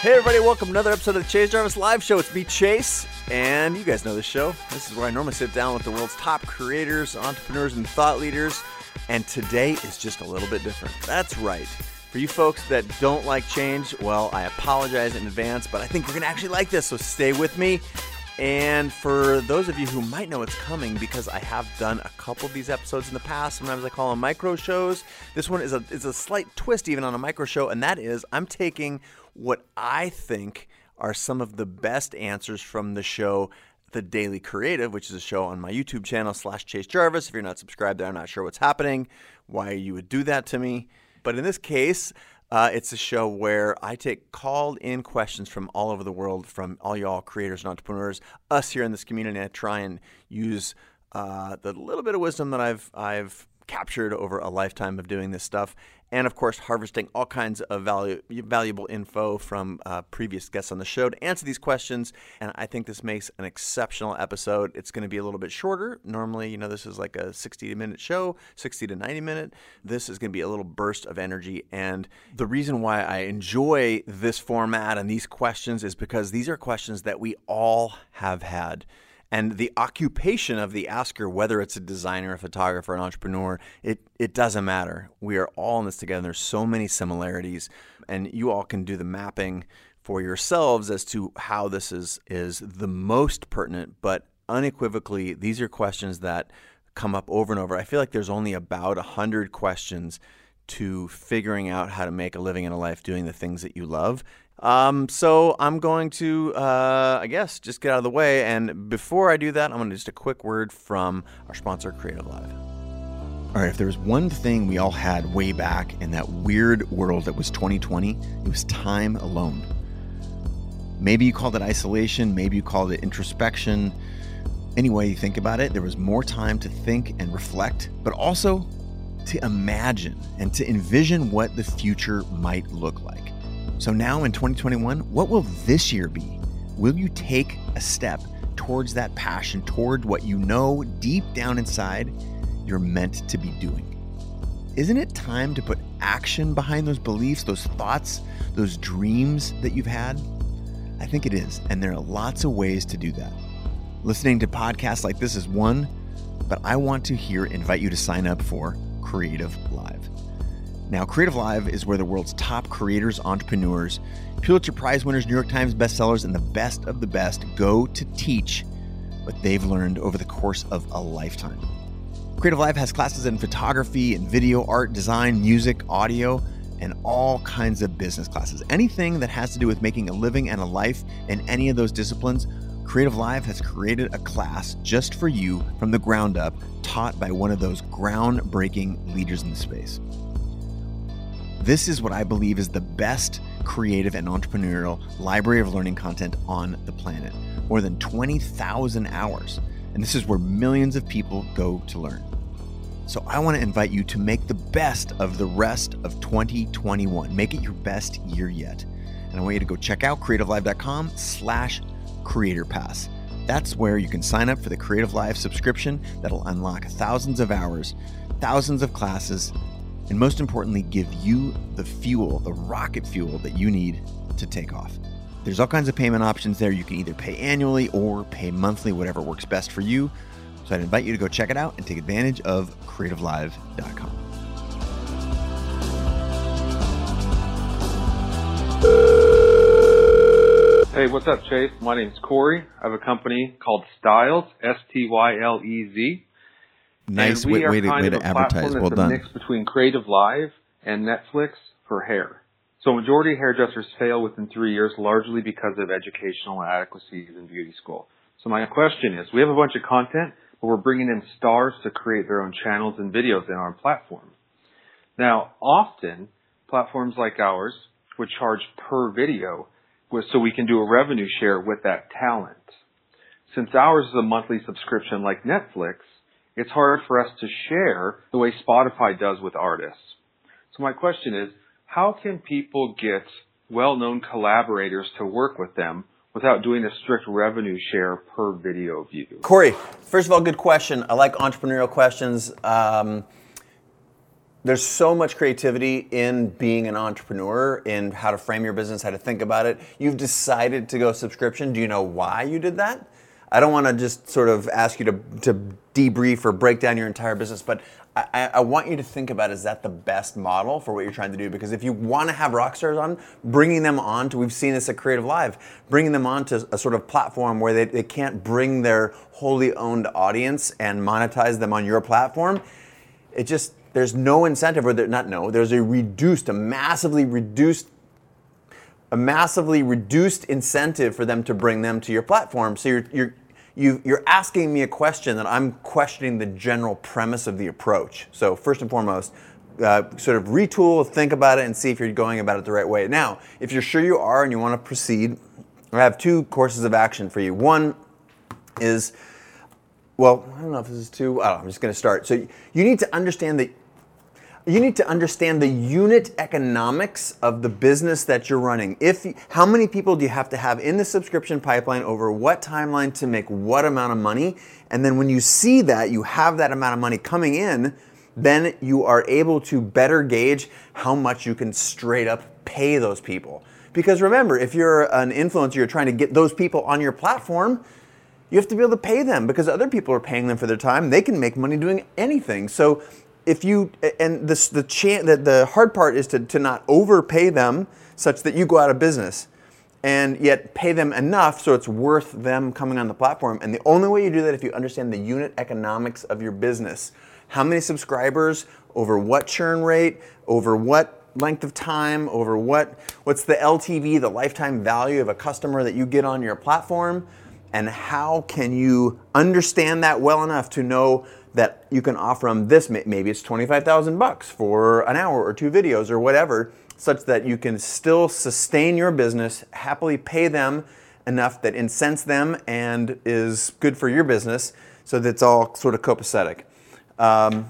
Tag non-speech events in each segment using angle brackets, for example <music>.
Hey everybody, welcome to another episode of the Chase Jarvis Live Show. It's me, Chase, and you guys know this show. This is where I normally sit down with the world's top creators, entrepreneurs, and thought leaders. And today is just a little bit different. That's right. For you folks that don't like change, well, I apologize in advance, but I think you're going to actually like this, so stay with me. And for those of you who might know it's coming, because I have done a couple of these episodes in the past, sometimes I call them micro shows. This one is a is a slight twist even on a micro show, and that is I'm taking what I think are some of the best answers from the show the Daily Creative, which is a show on my YouTube channel slash Chase Jarvis. If you're not subscribed there, I'm not sure what's happening, why you would do that to me. But in this case, uh, it's a show where I take called in questions from all over the world, from all y'all creators and entrepreneurs, us here in this community. I try and use uh, the little bit of wisdom that I've I've captured over a lifetime of doing this stuff and of course harvesting all kinds of value, valuable info from uh, previous guests on the show to answer these questions. And i think this makes an exceptional episode. It's going to be a little bit shorter. Normally you know this is like a 60 minute show 60 to 90 minute. This is going to be a little burst of energy. And the reason why i enjoy this format and these questions is because these are questions that we all have had and the occupation of the asker, whether it's a designer, a photographer, an entrepreneur, it, it doesn't matter. We are all in this together. There's so many similarities, and you all can do the mapping for yourselves as to how this is is the most pertinent. But unequivocally, these are questions that come up over and over. I feel like there's only about a hundred questions to figuring out how to make a living in a life doing the things that you love. Um, so I'm going to, uh, I guess, just get out of the way. And before I do that, I'm going to just a quick word from our sponsor, Creative Live. All right, if there was one thing we all had way back in that weird world that was 2020, it was time alone. Maybe you called it isolation, maybe you called it introspection. Any way you think about it, there was more time to think and reflect, but also to imagine and to envision what the future might look like. So now in 2021, what will this year be? Will you take a step towards that passion, toward what you know deep down inside you're meant to be doing? Isn't it time to put action behind those beliefs, those thoughts, those dreams that you've had? I think it is, and there are lots of ways to do that. Listening to podcasts like this is one, but I want to here invite you to sign up for Creative Live. Now, Creative Live is where the world's top creators, entrepreneurs, Pulitzer Prize winners, New York Times bestsellers, and the best of the best go to teach what they've learned over the course of a lifetime. Creative Live has classes in photography and video, art, design, music, audio, and all kinds of business classes. Anything that has to do with making a living and a life in any of those disciplines, Creative Live has created a class just for you from the ground up, taught by one of those groundbreaking leaders in the space. This is what I believe is the best creative and entrepreneurial library of learning content on the planet. More than 20,000 hours. And this is where millions of people go to learn. So I want to invite you to make the best of the rest of 2021. Make it your best year yet. And I want you to go check out creativelive.com slash creator pass. That's where you can sign up for the Creative Live subscription that'll unlock thousands of hours, thousands of classes, and most importantly, give you the fuel, the rocket fuel that you need to take off. There's all kinds of payment options there. You can either pay annually or pay monthly, whatever works best for you. So I'd invite you to go check it out and take advantage of creativelive.com. Hey, what's up, Chase? My name's Cory. I have a company called Stylez, S T Y L E Z. Nice way, way, to, way to advertise. Well done. mix between Creative Live and Netflix for hair. So majority of hairdressers fail within three years largely because of educational inadequacies in beauty school. So my question is, we have a bunch of content, but we're bringing in stars to create their own channels and videos in our platform. Now, often, platforms like ours would charge per video so we can do a revenue share with that talent. Since ours is a monthly subscription like Netflix, it's hard for us to share the way Spotify does with artists. So my question is, how can people get well-known collaborators to work with them without doing a strict revenue share per video view? Cory, first of all, good question. I like entrepreneurial questions. Um, there's so much creativity in being an entrepreneur, in how to frame your business, how to think about it. You've decided to go subscription. Do you know why you did that? I don't want to just sort of ask you to, to debrief or break down your entire business, but I, I, want you to think about is that the best model for what you're trying to do? Because if you want to have rock stars on, bringing them on to, we've seen this at Creative Live, bringing them on to a sort of platform where they, they can't bring their wholly owned audience and monetize them on your platform, it just, there's no incentive, or not no, there's a reduced, a massively reduced a massively reduced incentive for them to bring them to your platform. So you're, you're, you, you're asking me a question that I'm questioning the general premise of the approach. So first and foremost, uh, sort of retool, think about it, and see if you're going about it the right way. Now, if you're sure you are and you want to proceed, I have two courses of action for you. One is, well, I don't know if this is two. I am just going to start. So you need to understand that you need to understand the unit economics of the business that you're running. If how many people do you have to have in the subscription pipeline over what timeline to make what amount of money? And then when you see that you have that amount of money coming in, then you are able to better gauge how much you can straight up pay those people. Because remember, if you're an influencer, you're trying to get those people on your platform, you have to be able to pay them because other people are paying them for their time. They can make money doing anything. So if you and this the the, the hard part is to, to not overpay them such that you go out of business and yet pay them enough so it's worth them coming on the platform. And the only way you do that if you understand the unit economics of your business. How many subscribers over what churn rate over what length of time over what what's the ltv the lifetime value of a customer that you get on your platform and how can you understand that well enough to know that you can offer them this maybe it's 25,000 bucks for an hour or two videos or whatever such that you can still sustain your business happily pay them enough that incents them and is good for your business so that it's all sort of copacetic. Um,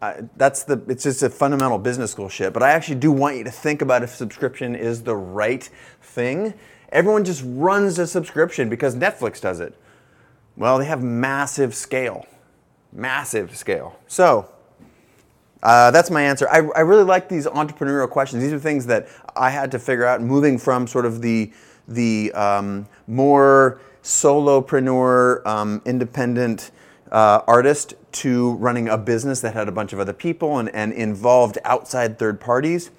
I, that's the it's just a fundamental business school shit but i actually do want you to think about if subscription is the right thing everyone just runs a subscription because netflix does it well they have massive scale massive scale. So uh, that's my answer. I, I really like these entrepreneurial questions. These are things that I had to figure out moving from sort of the the um, more solopreneur, um, independent uh, artist to running a business that had a bunch of other people and, and involved outside third parties.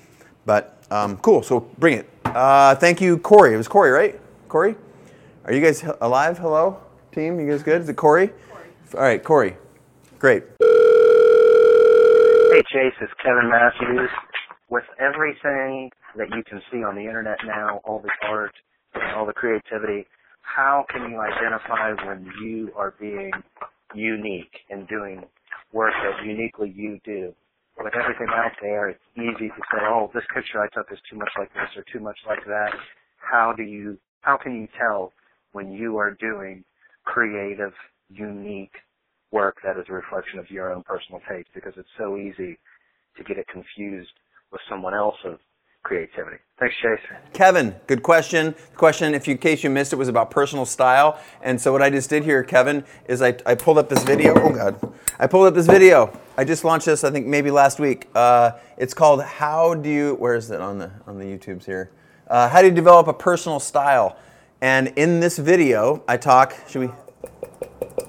But um, cool, so bring it. Uh, thank you, Cory. It was Cory, right? Cory? Are you guys alive? Hello, team? You guys good? Is it Cory? Cory. All right, Cory. Great. Hey, Chase, it's Kevin Matthews. With everything that you can see on the internet now, all the art and all the creativity, how can you identify when you are being unique and doing work that uniquely you do? With everything out there, it's easy to say, oh, this picture I took is too much like this or too much like that. How do you, how can you tell when you are doing creative, unique work that is a reflection of your own personal taste because it's so easy to get it confused with someone else's creativity. Thanks, Chase. Kevin, good question. The question, if you, in case you missed it, was about personal style. And so what I just did here, Kevin, is I, I pulled up this video. Oh God, I pulled up this video. I just launched this, I think maybe last week. Uh, it's called "How Do You?" Where is it on the on the YouTubes here? Uh, how do you develop a personal style? And in this video, I talk. Should we?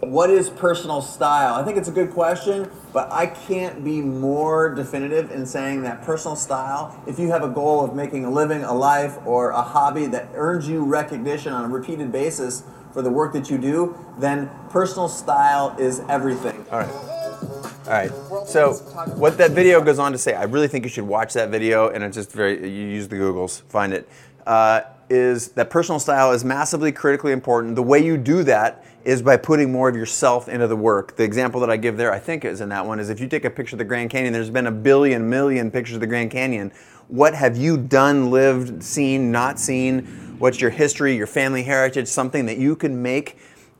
what is personal style? I think it's a good question, but I can't be more definitive in saying that personal style, if you have a goal of making a living, a life, or a hobby that earns you recognition on a repeated basis for the work that you do, then personal style is everything. All right. All right. So, what that video goes on to say, I really think you should watch that video, and it's just very, you use the Googles, find it. Uh, is that personal style is massively critically important. The way you do that is by putting more of yourself into the work. The example that I give there, I think is in that one, is if you take a picture of the Grand Canyon, there's been a billion, million pictures of the Grand Canyon. What have you done, lived, seen, not seen? What's your history, your family heritage, something that you can make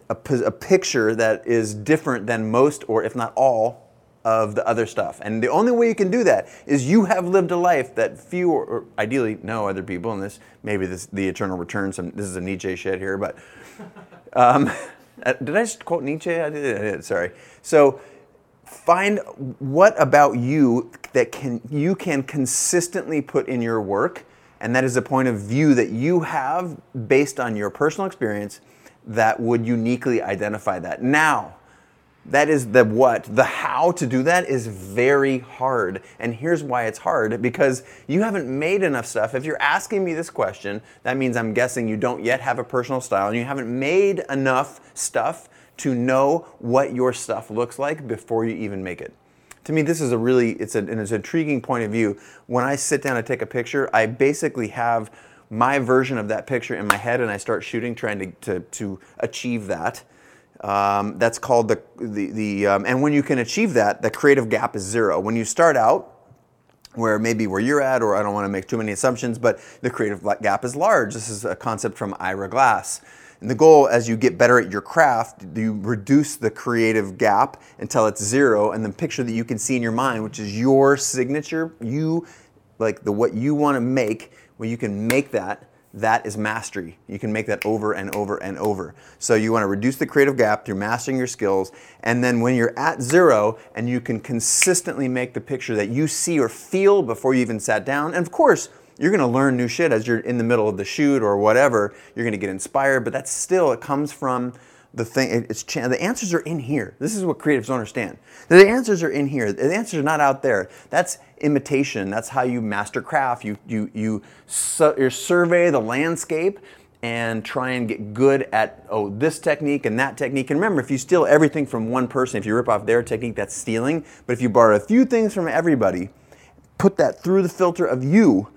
a, a picture that is different than most, or if not all, of the other stuff. And the only way you can do that is you have lived a life that few, or, ideally no other people, and this maybe this the eternal return. Some this is a Nietzsche shit here, but <laughs> um, Uh, did I just quote Nietzsche? I did, I did, sorry. So find what about you that can you can consistently put in your work and that is a point of view that you have based on your personal experience that would uniquely identify that. Now, that is the what. The how to do that is very hard. And here's why it's hard because you haven't made enough stuff. If you're asking me this question, that means I'm guessing you don't yet have a personal style and you haven't made enough stuff to know what your stuff looks like before you even make it to me, this is a really it's, a, it's an intriguing point of view. When I sit down to take a picture, I basically have my version of that picture in my head, and I start shooting, trying to to, to achieve that. Um, that's called the the, the um, and when you can achieve that, the creative gap is zero. When you start out, where maybe where you're at, or I don't want to make too many assumptions, but the creative gap is large. This is a concept from Ira Glass. And the goal, as you get better at your craft, you reduce the creative gap until it's zero, and the picture that you can see in your mind, which is your signature, you like the what you want to make, when you can make that, that is mastery. You can make that over and over and over. So you want to reduce the creative gap through mastering your skills, and then when you're at zero and you can consistently make the picture that you see or feel before you even sat down, and of course you're going to learn new shit as you're in the middle of the shoot or whatever. You're going to get inspired, but that's still it comes from the thing. It's the answers are in here. This is what creatives don't understand. The answers are in here. The answers are not out there. That's imitation. That's how you master craft. You you you, su- you survey the landscape and try and get good at oh this technique and that technique. And remember, if you steal everything from one person, if you rip off their technique, that's stealing. But if you borrow a few things from everybody, put that through the filter of you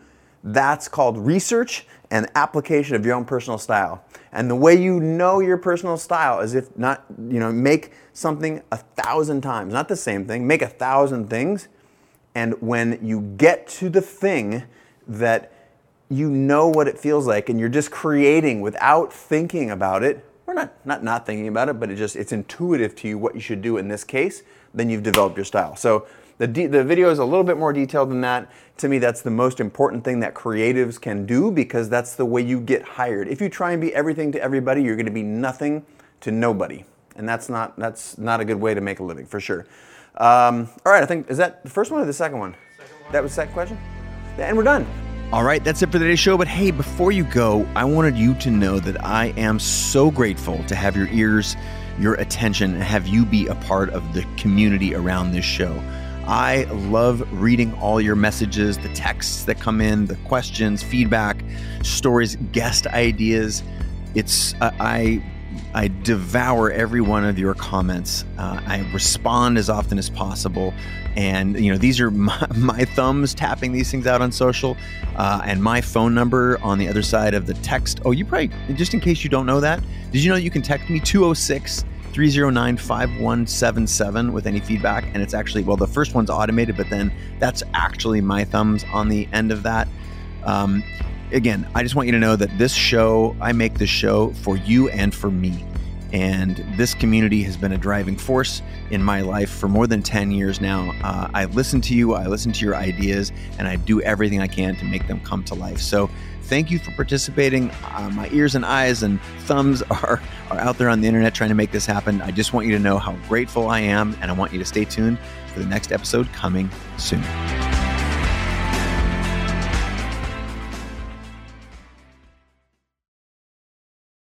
that's called research and application of your own personal style. And the way you know your personal style is if not, you know, make something a thousand times, not the same thing, make a thousand things. And when you get to the thing that you know what it feels like and you're just creating without thinking about it, or not, not not thinking about it, but it just it's intuitive to you what you should do in this case, then you've developed your style. So the, de- the video is a little bit more detailed than that. To me, that's the most important thing that creatives can do because that's the way you get hired. If you try and be everything to everybody, you're going to be nothing to nobody, and that's not that's not a good way to make a living for sure. Um, all right, I think is that the first one or the second one? Second one. That was the second question. And we're done. All right, that's it for today's show. But hey, before you go, I wanted you to know that I am so grateful to have your ears, your attention, and have you be a part of the community around this show. I love reading all your messages, the texts that come in, the questions, feedback, stories, guest ideas. It's uh, I I devour every one of your comments. Uh, I respond as often as possible, and you know these are <laughs> my, my thumbs tapping these things out on social, uh, and my phone number on the other side of the text. Oh, you probably just in case you don't know that, did you know you can text me 206 309 5177 with any feedback. And it's actually, well, the first one's automated, but then that's actually my thumbs on the end of that. Um, again, I just want you to know that this show, I make this show for you and for me. And this community has been a driving force in my life for more than 10 years now. Uh, I listen to you, I listen to your ideas, and I do everything I can to make them come to life. So Thank you for participating. Uh, my ears and eyes and thumbs <laughs> are, are out there on the internet trying to make this happen. I just want you to know how grateful I am, and I want you to stay tuned for the next episode coming soon.